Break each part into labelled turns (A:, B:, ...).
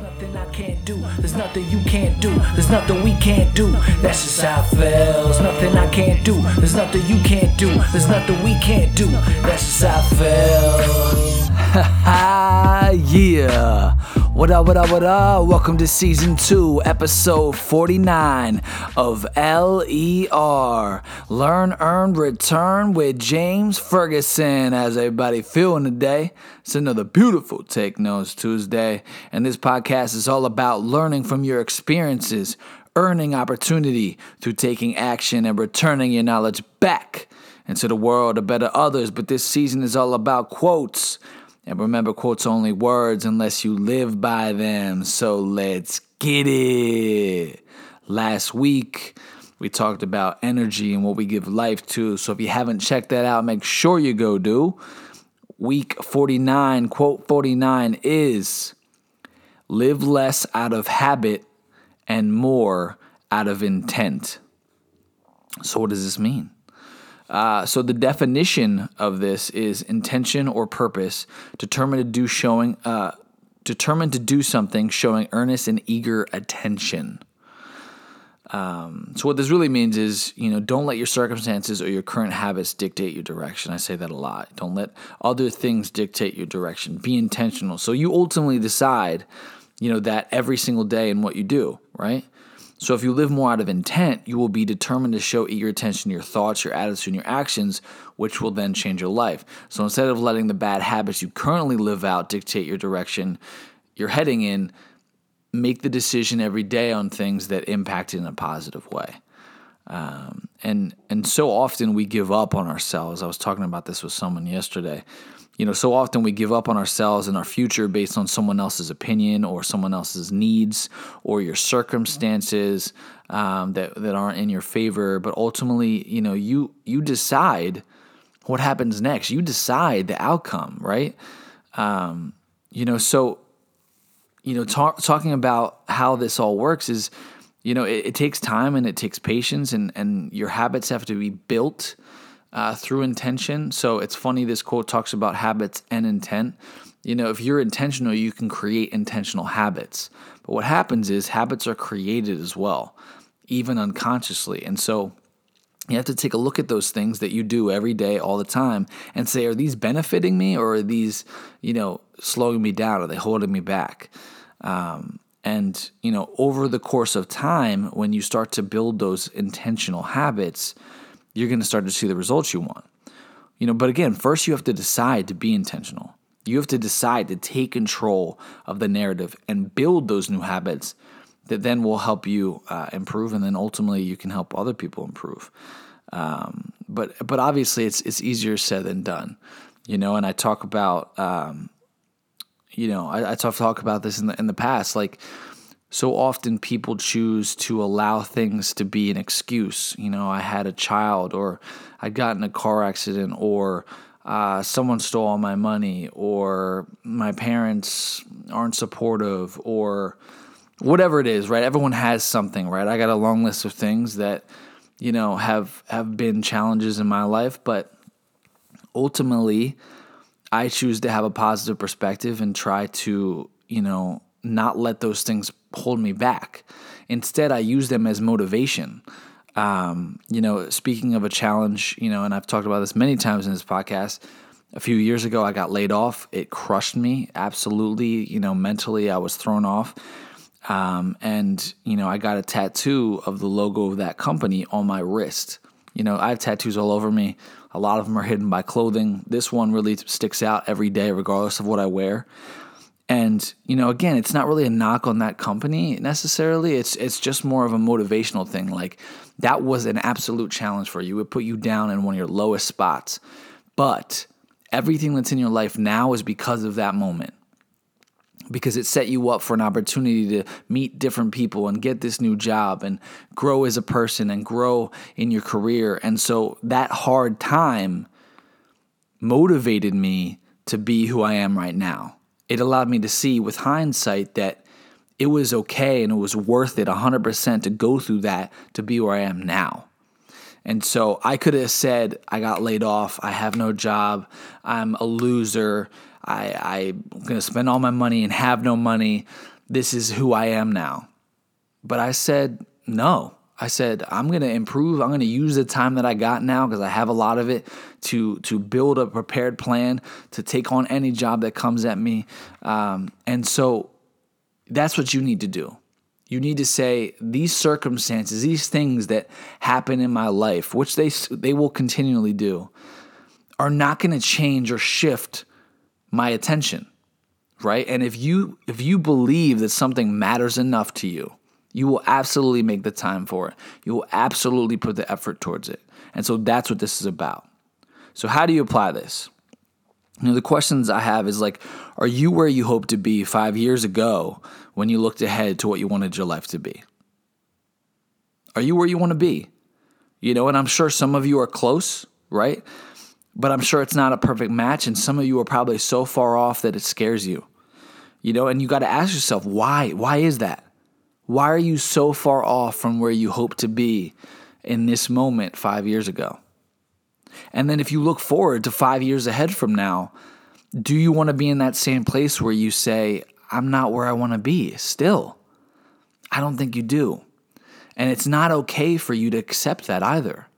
A: Nothing I can't do. There's nothing you can't do. There's nothing we can't do. That's just how it feels. Nothing I can't do. There's nothing you can't do. There's nothing we can't do. That's just how it feels.
B: yeah. What up, what up, what up? Welcome to season two, episode 49 of LER Learn, Earn, Return with James Ferguson. How's everybody feeling today? It's another beautiful Take Notes Tuesday, and this podcast is all about learning from your experiences, earning opportunity through taking action, and returning your knowledge back into the world to better others. But this season is all about quotes and remember, quotes only words unless you live by them. So let's get it. Last week, we talked about energy and what we give life to. So if you haven't checked that out, make sure you go do. Week 49, quote 49 is live less out of habit and more out of intent. So, what does this mean? Uh, so the definition of this is intention or purpose, determined to do showing, uh, determined to do something, showing earnest and eager attention. Um, so what this really means is, you know, don't let your circumstances or your current habits dictate your direction. I say that a lot. Don't let other things dictate your direction. Be intentional. So you ultimately decide, you know, that every single day in what you do, right? So if you live more out of intent, you will be determined to show eager attention to your thoughts, your attitude, and your actions, which will then change your life. So instead of letting the bad habits you currently live out dictate your direction you're heading in, make the decision every day on things that impact in a positive way. Um, and and so often we give up on ourselves. I was talking about this with someone yesterday you know, so often we give up on ourselves and our future based on someone else's opinion or someone else's needs or your circumstances um, that that aren't in your favor. But ultimately, you know, you you decide what happens next. You decide the outcome, right? Um, you know, so you know, talk, talking about how this all works is, you know, it, it takes time and it takes patience, and and your habits have to be built uh, through intention. So it's funny, this quote talks about habits and intent. You know, if you're intentional, you can create intentional habits. But what happens is habits are created as well, even unconsciously. And so you have to take a look at those things that you do every day, all the time, and say, are these benefiting me or are these, you know, slowing me down? Are they holding me back? Um, and, you know, over the course of time, when you start to build those intentional habits, you're going to start to see the results you want. You know, but again, first you have to decide to be intentional. You have to decide to take control of the narrative and build those new habits that then will help you uh, improve, and then ultimately you can help other people improve. Um, but but obviously it's it's easier said than done, you know. And I talk about um, you know I, I talk talk about this in the in the past, like so often people choose to allow things to be an excuse. You know, I had a child, or I got in a car accident, or uh, someone stole all my money, or my parents aren't supportive, or whatever it is, right? Everyone has something, right? I got a long list of things that you know have have been challenges in my life, but ultimately, I choose to have a positive perspective and try to you know not let those things hold me back. Instead, I use them as motivation. Um, you know, speaking of a challenge, you know, and I've talked about this many times in this podcast. A few years ago, I got laid off. It crushed me absolutely. You know, mentally, I was thrown off. Um, and, you know, I got a tattoo of the logo of that company on my wrist. You know, I have tattoos all over me. A lot of them are hidden by clothing. This one really sticks out every day, regardless of what I wear. And you know, again, it's not really a knock on that company necessarily. It's it's just more of a motivational thing. Like that was an absolute challenge for you. It put you down in one of your lowest spots. But everything that's in your life now is because of that moment. Because it set you up for an opportunity to meet different people and get this new job and grow as a person and grow in your career. And so that hard time motivated me to be who I am right now it allowed me to see with hindsight that it was okay and it was worth it 100% to go through that to be where I am now. And so I could have said, I got laid off, I have no job, I'm a loser, I, I'm going to spend all my money and have no money. this is who I am now. But I said, no. I said, I'm going to improve. I'm going to use the time that I got now because I have a lot of it to to build a prepared plan to take on any job that comes at me. Um, and so that's what you need to do. You need to say these circumstances, these things that happen in my life, which they they will continually do, are not going to change or shift my attention, right? And if you if you believe that something matters enough to you, you will absolutely make the time for it. You will absolutely put the effort towards it. And so that's what this is about. So, how do you apply this? You know, the questions I have is like, are you where you hope to be five years ago when you looked ahead to what you wanted your life to be? Are you where you want to be? You know, and I'm sure some of you are close, right? But I'm sure it's not a perfect match, and some of you are probably so far off that it scares you. You know, and you got to ask yourself, why? Why is that? Why are you so far off from where you hope to be in this moment five years ago? And then if you look forward to five years ahead from now, do you want to be in that same place where you say, I'm not where I want to be still? I don't think you do. And it's not okay for you to accept that either,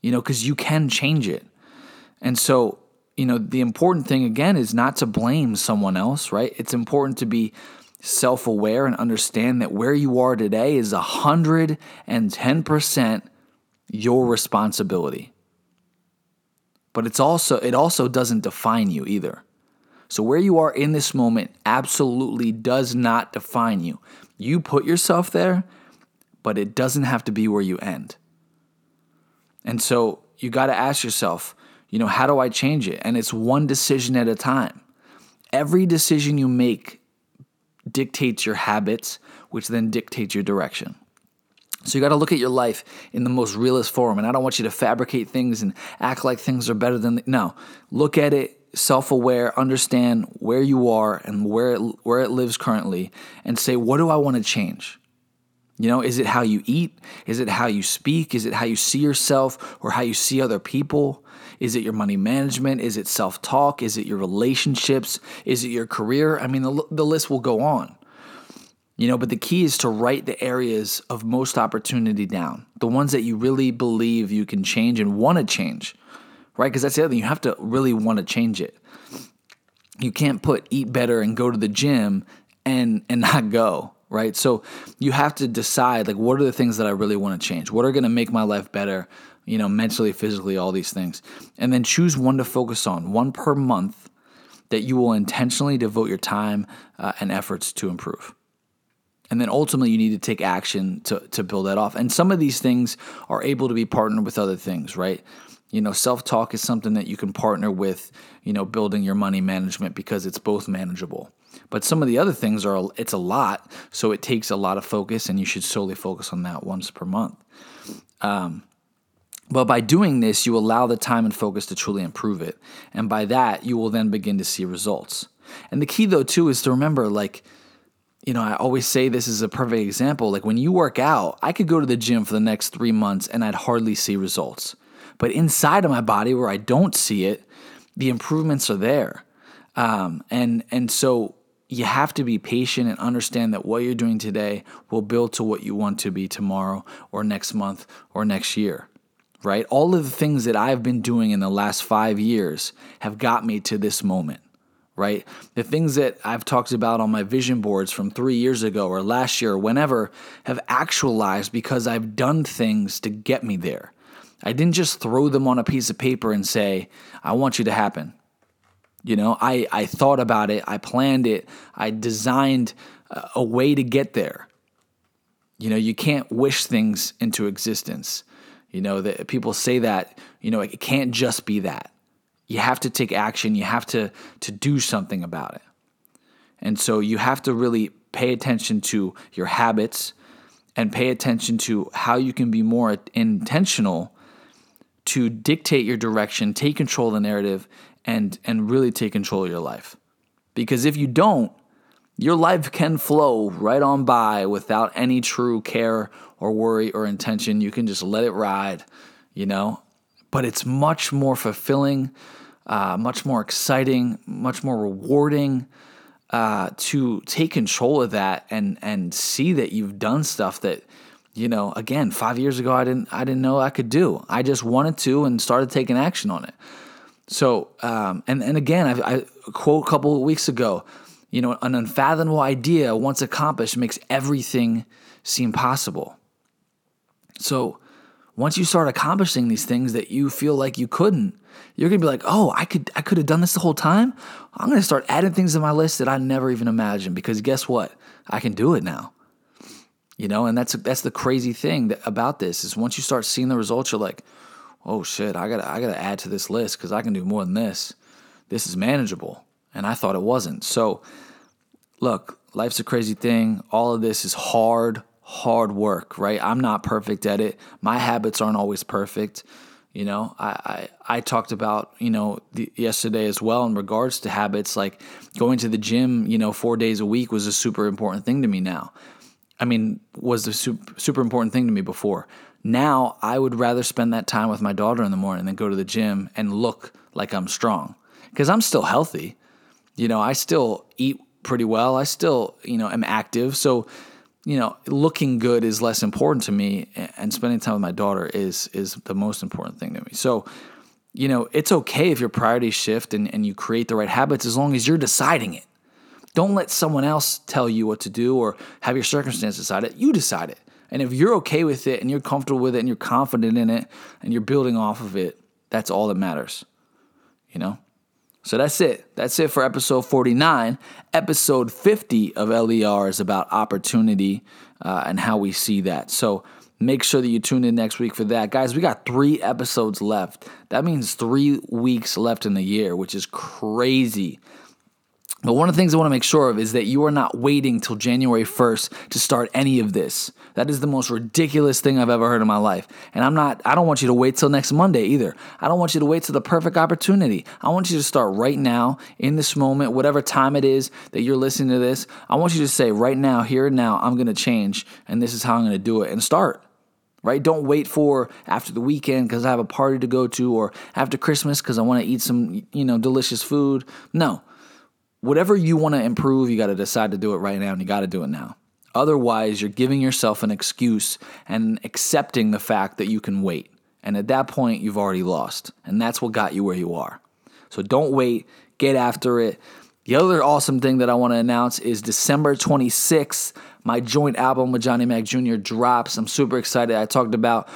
B: you know, because you can change it. And so, you know, the important thing again is not to blame someone else, right? It's important to be self aware and understand that where you are today is 110% your responsibility. But it's also it also doesn't define you either. So where you are in this moment absolutely does not define you. You put yourself there, but it doesn't have to be where you end. And so you got to ask yourself, you know, how do I change it? And it's one decision at a time. Every decision you make dictates your habits, which then dictates your direction. So you got to look at your life in the most realist form. And I don't want you to fabricate things and act like things are better than. The, no, look at it self-aware, understand where you are and where it, where it lives currently, and say, what do I want to change? You know, is it how you eat? Is it how you speak? Is it how you see yourself or how you see other people? Is it your money management? Is it self talk? Is it your relationships? Is it your career? I mean, the, the list will go on. You know, but the key is to write the areas of most opportunity down, the ones that you really believe you can change and want to change, right? Because that's the other thing, you have to really want to change it. You can't put eat better and go to the gym and and not go, right? So you have to decide like what are the things that I really want to change? What are going to make my life better? you know, mentally, physically, all these things. And then choose one to focus on, one per month that you will intentionally devote your time uh, and efforts to improve. And then ultimately, you need to take action to, to build that off. And some of these things are able to be partnered with other things, right? You know, self talk is something that you can partner with, you know, building your money management because it's both manageable. But some of the other things are, it's a lot. So it takes a lot of focus, and you should solely focus on that once per month. Um, but by doing this, you allow the time and focus to truly improve it. And by that, you will then begin to see results. And the key, though, too, is to remember like, you know, I always say this is a perfect example. Like when you work out, I could go to the gym for the next three months and I'd hardly see results. But inside of my body where I don't see it, the improvements are there. Um, and and so you have to be patient and understand that what you're doing today will build to what you want to be tomorrow or next month or next year right? All of the things that I've been doing in the last five years have got me to this moment, right? The things that I've talked about on my vision boards from three years ago or last year or whenever have actualized because I've done things to get me there. I didn't just throw them on a piece of paper and say, I want you to happen. You know, I, I thought about it, I planned it, I designed a way to get there. You know, you can't wish things into existence. You know, that people say that, you know, it can't just be that. You have to take action, you have to to do something about it. And so you have to really pay attention to your habits and pay attention to how you can be more intentional to dictate your direction, take control of the narrative and and really take control of your life. Because if you don't, your life can flow right on by without any true care or worry or intention. You can just let it ride, you know? But it's much more fulfilling, uh, much more exciting, much more rewarding uh, to take control of that and and see that you've done stuff that you know again five years ago I didn't I didn't know I could do. I just wanted to and started taking action on it. So um, and and again I, I quote a couple of weeks ago, you know, an unfathomable idea once accomplished makes everything seem possible. So once you start accomplishing these things that you feel like you couldn't, you're gonna be like, oh, I could I could have done this the whole time. I'm gonna start adding things to my list that I never even imagined because guess what? I can do it now. You know, and that's that's the crazy thing that, about this is once you start seeing the results, you're like, oh shit, I gotta I gotta add to this list because I can do more than this. This is manageable, and I thought it wasn't. So, look, life's a crazy thing. All of this is hard, hard work, right? I'm not perfect at it. My habits aren't always perfect. You know, I, I, I talked about, you know, the, yesterday as well in regards to habits, like going to the gym, you know, four days a week was a super important thing to me now. I mean, was a super, super important thing to me before. Now I would rather spend that time with my daughter in the morning than go to the gym and look like I'm strong because I'm still healthy. You know, I still eat pretty well. I still, you know, am active. So, you know, looking good is less important to me, and spending time with my daughter is is the most important thing to me. So, you know, it's okay if your priorities shift and, and you create the right habits as long as you're deciding it. Don't let someone else tell you what to do or have your circumstances decide it. You decide it. And if you're okay with it and you're comfortable with it and you're confident in it and you're building off of it, that's all that matters. You know? So that's it. That's it for episode 49. Episode 50 of LER is about opportunity uh, and how we see that. So make sure that you tune in next week for that. Guys, we got three episodes left. That means three weeks left in the year, which is crazy. But one of the things I want to make sure of is that you are not waiting till January 1st to start any of this. That is the most ridiculous thing I've ever heard in my life. And I'm not I don't want you to wait till next Monday either. I don't want you to wait till the perfect opportunity. I want you to start right now in this moment, whatever time it is that you're listening to this. I want you to say right now, here and now, I'm going to change and this is how I'm going to do it and start right? Don't wait for after the weekend because I have a party to go to or after Christmas because I want to eat some, you know, delicious food. No whatever you want to improve, you got to decide to do it right now and you got to do it now. Otherwise, you're giving yourself an excuse and accepting the fact that you can wait. And at that point, you've already lost. And that's what got you where you are. So don't wait, get after it. The other awesome thing that I want to announce is December 26th, my joint album with Johnny Mac Jr. drops. I'm super excited. I talked about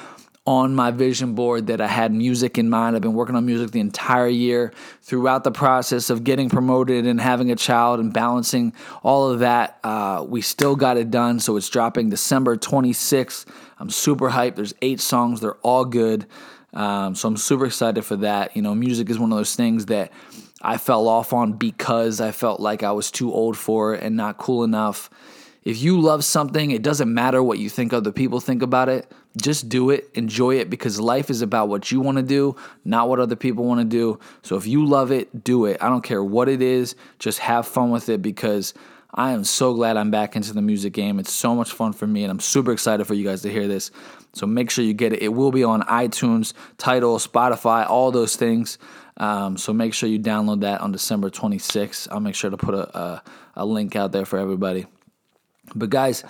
B: on my vision board that I had music in mind. I've been working on music the entire year throughout the process of getting promoted and having a child and balancing all of that. Uh, we still got it done, so it's dropping December 26th. I'm super hyped. There's eight songs, they're all good. Um, so I'm super excited for that. You know, music is one of those things that I fell off on because I felt like I was too old for it and not cool enough. If you love something, it doesn't matter what you think other people think about it. Just do it, enjoy it because life is about what you want to do, not what other people want to do. So if you love it, do it. I don't care what it is, just have fun with it because I am so glad I'm back into the music game. It's so much fun for me, and I'm super excited for you guys to hear this. So make sure you get it. It will be on iTunes, Tidal, Spotify, all those things. Um, so make sure you download that on December 26th. I'll make sure to put a, a, a link out there for everybody. But guys,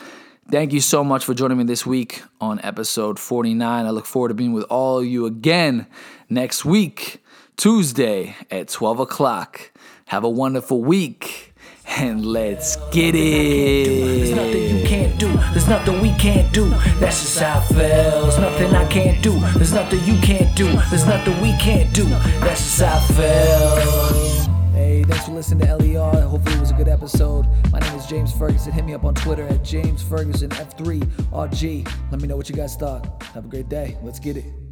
B: thank you so much for joining me this week on episode 49. I look forward to being with all of you again next week, Tuesday at 12 o'clock. Have a wonderful week and let's get it.
A: There's nothing you can't do. There's nothing we can't do. That's just how it feels. Nothing I can't do. There's nothing you can't do. There's nothing we can't do. That's just how it feels.
B: Thanks for listening to LER. Hopefully, it was a good episode. My name is James Ferguson. Hit me up on Twitter at James Ferguson F3RG. Let me know what you guys thought. Have a great day. Let's get it.